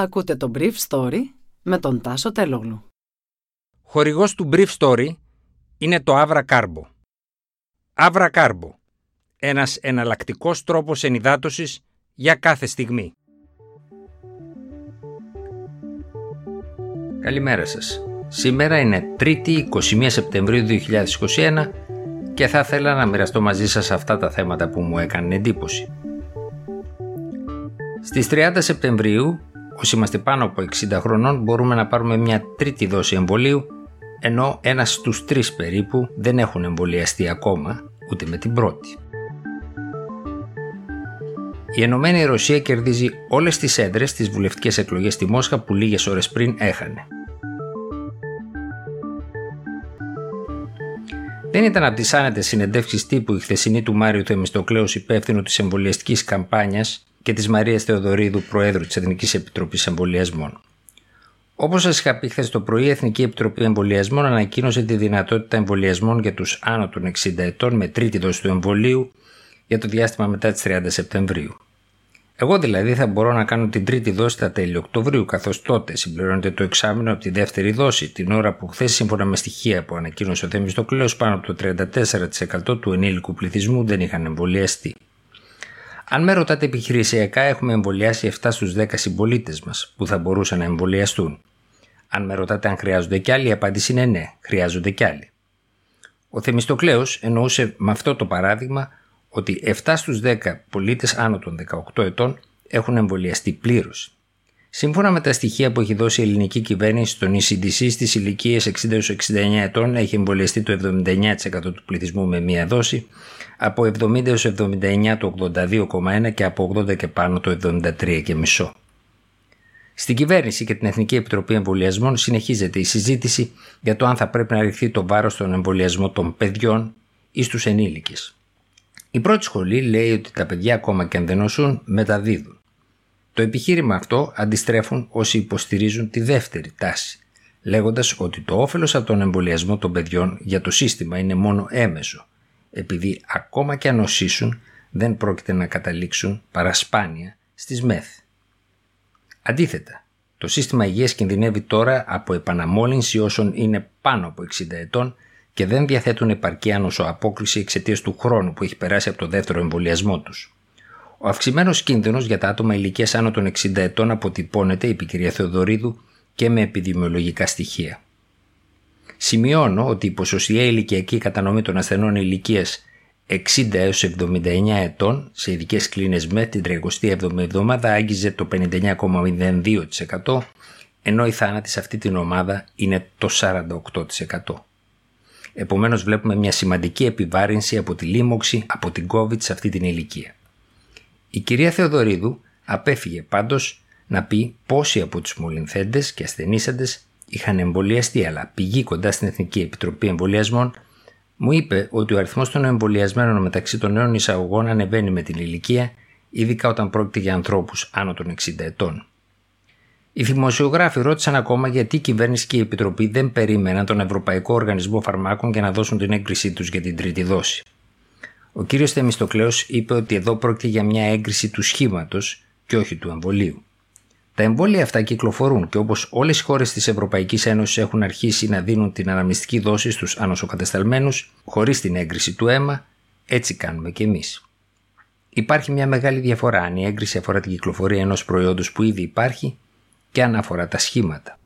Ακούτε το Brief Story με τον Τάσο Τελόγλου. Χορηγός του Brief Story είναι το Avra Carbo. Avra Carbo. Ένας εναλλακτικός τρόπος ενυδάτωσης για κάθε στιγμή. Καλημέρα σας. Σήμερα είναι 3η 21 Σεπτεμβρίου 2021 και θα ήθελα να μοιραστώ μαζί σας αυτά τα θέματα που μου έκανε εντύπωση. Στις 30 Σεπτεμβρίου, όσοι είμαστε πάνω από 60 χρονών, μπορούμε να πάρουμε μια τρίτη δόση εμβολίου, ενώ ένας στους τρεις περίπου δεν έχουν εμβολιαστεί ακόμα, ούτε με την πρώτη. Η Ενωμένη Ρωσία κερδίζει όλες τις έδρες στις βουλευτικές εκλογές στη Μόσχα που λίγες ώρες πριν έχανε. Δεν ήταν από τις άνετες συνεντεύξεις τύπου η χθεσινή του Μάριου Θεμιστοκλέους υπεύθυνου της εμβολιαστικής καμπάνιας και της Μαρίας Θεοδωρίδου, Προέδρου της Εθνικής Επιτροπής Εμβολιασμών. Όπως σας είχα πει χθες το πρωί, η Εθνική Επιτροπή Εμβολιασμών ανακοίνωσε τη δυνατότητα εμβολιασμών για τους άνω των 60 ετών με τρίτη δόση του εμβολίου για το διάστημα μετά τις 30 Σεπτεμβρίου. Εγώ δηλαδή θα μπορώ να κάνω την τρίτη δόση τα τέλη Οκτωβρίου, καθώς τότε συμπληρώνεται το εξάμεινο από τη δεύτερη δόση, την ώρα που χθες, σύμφωνα με στοιχεία που ανακοίνωσε ο Θέμης πάνω από το 34% του ενήλικου πληθυσμού δεν είχαν εμβολιαστεί. Αν με ρωτάτε επιχειρησιακά, έχουμε εμβολιάσει 7 στους 10 συμπολίτες μας που θα μπορούσαν να εμβολιαστούν. Αν με ρωτάτε αν χρειάζονται κι άλλοι, η απάντηση είναι ναι, χρειάζονται κι άλλοι. Ο Θεμιστοκλέος εννοούσε με αυτό το παράδειγμα ότι 7 στους 10 πολίτες άνω των 18 ετών έχουν εμβολιαστεί πλήρως. Σύμφωνα με τα στοιχεία που έχει δώσει η ελληνική κυβέρνηση στον ECDC στις ηλικίες 60-69 ετών έχει εμβολιαστεί το 79% του πληθυσμού με μία δόση, από 70-79 το 82,1 και από 80 και πάνω το 73,5. Στην κυβέρνηση και την Εθνική Επιτροπή Εμβολιασμών συνεχίζεται η συζήτηση για το αν θα πρέπει να ρηχθεί το βάρος των εμβολιασμών των παιδιών ή στους ενήλικες. Η πρώτη σχολή λέει ότι τα παιδιά ακόμα και αν δεν νοσούν μεταδίδουν. Το επιχείρημα αυτό αντιστρέφουν όσοι υποστηρίζουν τη δεύτερη τάση, λέγοντας ότι το όφελος από τον εμβολιασμό των παιδιών για το σύστημα είναι μόνο έμεσο, επειδή ακόμα και αν νοσήσουν δεν πρόκειται να καταλήξουν παρασπάνια στις ΜΕΘ. Αντίθετα, το σύστημα υγείας κινδυνεύει τώρα από επαναμόλυνση όσων είναι πάνω από 60 ετών και δεν διαθέτουν επαρκή ανοσοαπόκριση εξαιτίας του χρόνου που έχει περάσει από το δεύτερο εμβολιασμό τους. Ο αυξημένος κίνδυνος για τα άτομα ηλικίας άνω των 60 ετών αποτυπώνεται, είπε η κυρία Θεοδωρίδου, και με επιδημιολογικά στοιχεία. Σημειώνω ότι η ποσοστιαία ηλικιακή κατανομή των ασθενών ηλικίας 60 έως 79 ετών σε ειδικές κλίνες με την 37η εβδομάδα άγγιζε το 59,02% ενώ η θάνατη σε αυτή την ομάδα είναι το 48%. Επομένως, βλέπουμε μια σημαντική επιβάρυνση από τη λίμωξη από την COVID σε αυτή την ηλικία. Η κυρία Θεοδωρίδου απέφυγε πάντως να πει πόσοι από τους μολυνθέντες και ασθενήσαντες είχαν εμβολιαστεί, αλλά πηγή κοντά στην Εθνική Επιτροπή Εμβολιασμών μου είπε ότι ο αριθμός των εμβολιασμένων μεταξύ των νέων εισαγωγών ανεβαίνει με την ηλικία, ειδικά όταν πρόκειται για ανθρώπους άνω των 60 ετών. Οι δημοσιογράφοι ρώτησαν ακόμα γιατί η κυβέρνηση και η Επιτροπή δεν περίμεναν τον Ευρωπαϊκό Οργανισμό Φαρμάκων για να δώσουν την έγκρισή τους για την τρίτη δόση. Ο κ. Θεμιστοκλέος είπε ότι εδώ πρόκειται για μια έγκριση του σχήματος και όχι του εμβολίου. Τα εμβόλια αυτά κυκλοφορούν και όπως όλες οι χώρες της Ευρωπαϊκής Ένωσης έχουν αρχίσει να δίνουν την αναμνηστική δόση στους ανοσοκατεσταλμένους χωρίς την έγκριση του αίμα, έτσι κάνουμε κι εμείς. Υπάρχει μια μεγάλη διαφορά αν η έγκριση αφορά την κυκλοφορία ενός προϊόντος που ήδη υπάρχει και αναφορά τα σχήματα.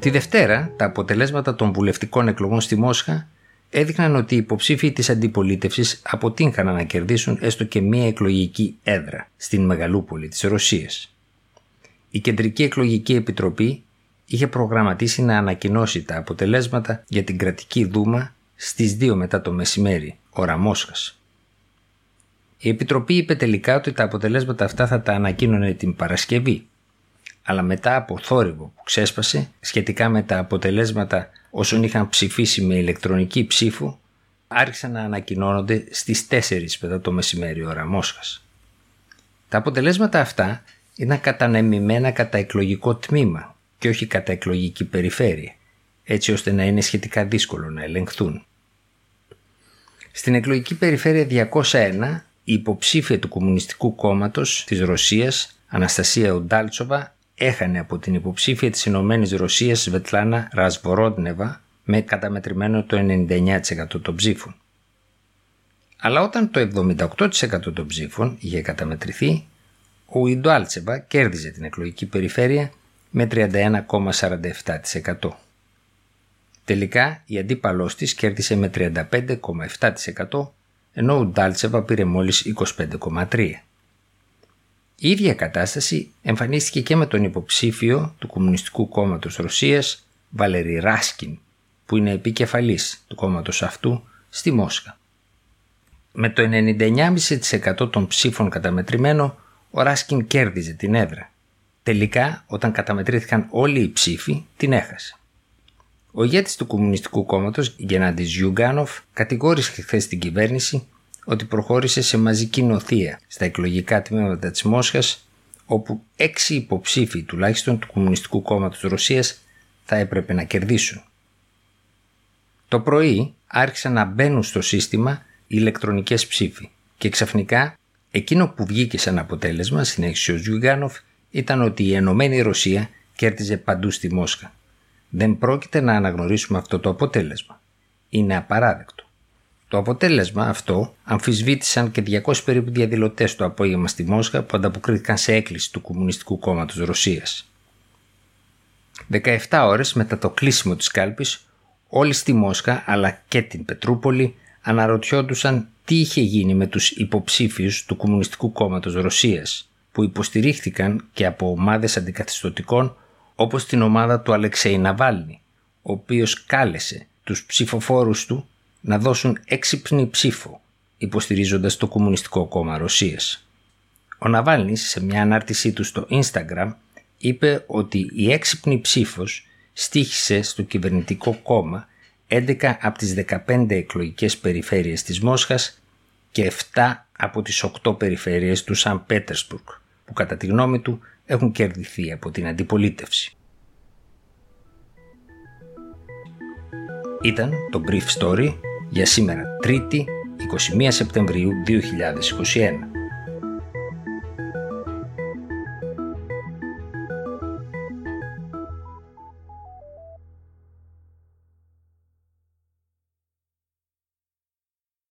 Τη Δευτέρα, τα αποτελέσματα των βουλευτικών εκλογών στη Μόσχα έδειχναν ότι οι υποψήφοι της αντιπολίτευσης αποτύχαναν να κερδίσουν έστω και μία εκλογική έδρα στην μεγαλούπολη της Ρωσίας. Η Κεντρική Εκλογική Επιτροπή είχε προγραμματίσει να ανακοινώσει τα αποτελέσματα για την κρατική δούμα στις 2 μετά το μεσημέρι, ώρα Μόσχας. Η Επιτροπή είπε τελικά ότι τα αποτελέσματα αυτά θα τα ανακοίνωνε την Παρασκευή. Αλλά μετά από θόρυβο που ξέσπασε σχετικά με τα αποτελέσματα όσων είχαν ψηφίσει με ηλεκτρονική ψήφο, άρχισαν να ανακοινώνονται στις 4 μετά το μεσημέρι ώρα Μόσχας. Τα αποτελέσματα αυτά ήταν κατανεμημένα κατά εκλογικό τμήμα και όχι κατά εκλογική περιφέρεια, έτσι ώστε να είναι σχετικά δύσκολο να ελεγχθούν. Στην εκλογική περιφέρεια 201 η υποψήφια του Κομμουνιστικού Κόμματος της Ρωσίας, Αναστασία Ουντάλτσοβα, έχανε από την υποψήφια της Ηνωμένης Ρωσίας Σβετλάνα Ρασβορόντνεβα με καταμετρημένο το 99% των ψήφων. Αλλά όταν το 78% των ψήφων είχε καταμετρηθεί, ο Ιντουάλτσεβα κέρδιζε την εκλογική περιφέρεια με 31,47%. Τελικά η αντίπαλός της κέρδισε με 35,7% ενώ ο Ντάλτσεβα πήρε μόλις 25,3%. Η ίδια κατάσταση εμφανίστηκε και με τον υποψήφιο του Κομμουνιστικού Κόμματος Ρωσίας Βαλερή Ράσκιν που είναι επικεφαλής του κόμματος αυτού στη Μόσχα. Με το 99,5% των ψήφων καταμετρημένο ο Ράσκιν κέρδιζε την έδρα. Τελικά όταν καταμετρήθηκαν όλοι οι ψήφοι την έχασε. Ο ηγέτης του Κομμουνιστικού Κόμματος, Γκενάντι Ζιουγκάνοφ, κατηγόρησε χθες την κυβέρνηση ότι προχώρησε σε μαζική νοθεία στα εκλογικά τμήματα της Μόσχας, όπου έξι υποψήφοι τουλάχιστον του Κομμουνιστικού Κόμματος Ρωσίας θα έπρεπε να κερδίσουν. Το πρωί άρχισαν να μπαίνουν στο σύστημα οι ηλεκτρονικές ψήφοι και ξαφνικά εκείνο που βγήκε σαν αποτέλεσμα, συνέχισε ο Ζιουγάνοφ, ήταν ότι η Ενωμένη Ρωσία κέρδιζε παντού στη Μόσχα. Δεν πρόκειται να αναγνωρίσουμε αυτό το αποτέλεσμα. Είναι απαράδεκτο. Το αποτέλεσμα αυτό αμφισβήτησαν και 200 περίπου διαδηλωτές το απόγευμα στη Μόσχα που ανταποκρίθηκαν σε έκκληση του Κομμουνιστικού Κόμματος Ρωσίας. 17 ώρες μετά το κλείσιμο της κάλπης, όλοι στη Μόσχα αλλά και την Πετρούπολη αναρωτιόντουσαν τι είχε γίνει με τους υποψήφιους του Κομμουνιστικού Κόμματος Ρωσίας που υποστηρίχθηκαν και από ομάδες αντικαθιστωτικών όπως την ομάδα του Αλεξέη Ναβάλνη, ο οποίος κάλεσε τους ψηφοφόρους του να δώσουν έξυπνη ψήφο, υποστηρίζοντας το Κομμουνιστικό Κόμμα Ρωσίας. Ο Ναβάλνης σε μια ανάρτησή του στο Instagram είπε ότι η έξυπνη ψήφος στήχησε στο κυβερνητικό κόμμα 11 από τις 15 εκλογικές περιφέρειες της Μόσχας και 7 από τις 8 περιφέρειες του Σαν Πέτερσπουργκ, που κατά τη γνώμη του έχουν κερδιθεί από την αντιπολίτευση. Ήταν το Brief Story για σήμερα 3η 21 Σεπτεμβρίου 2021.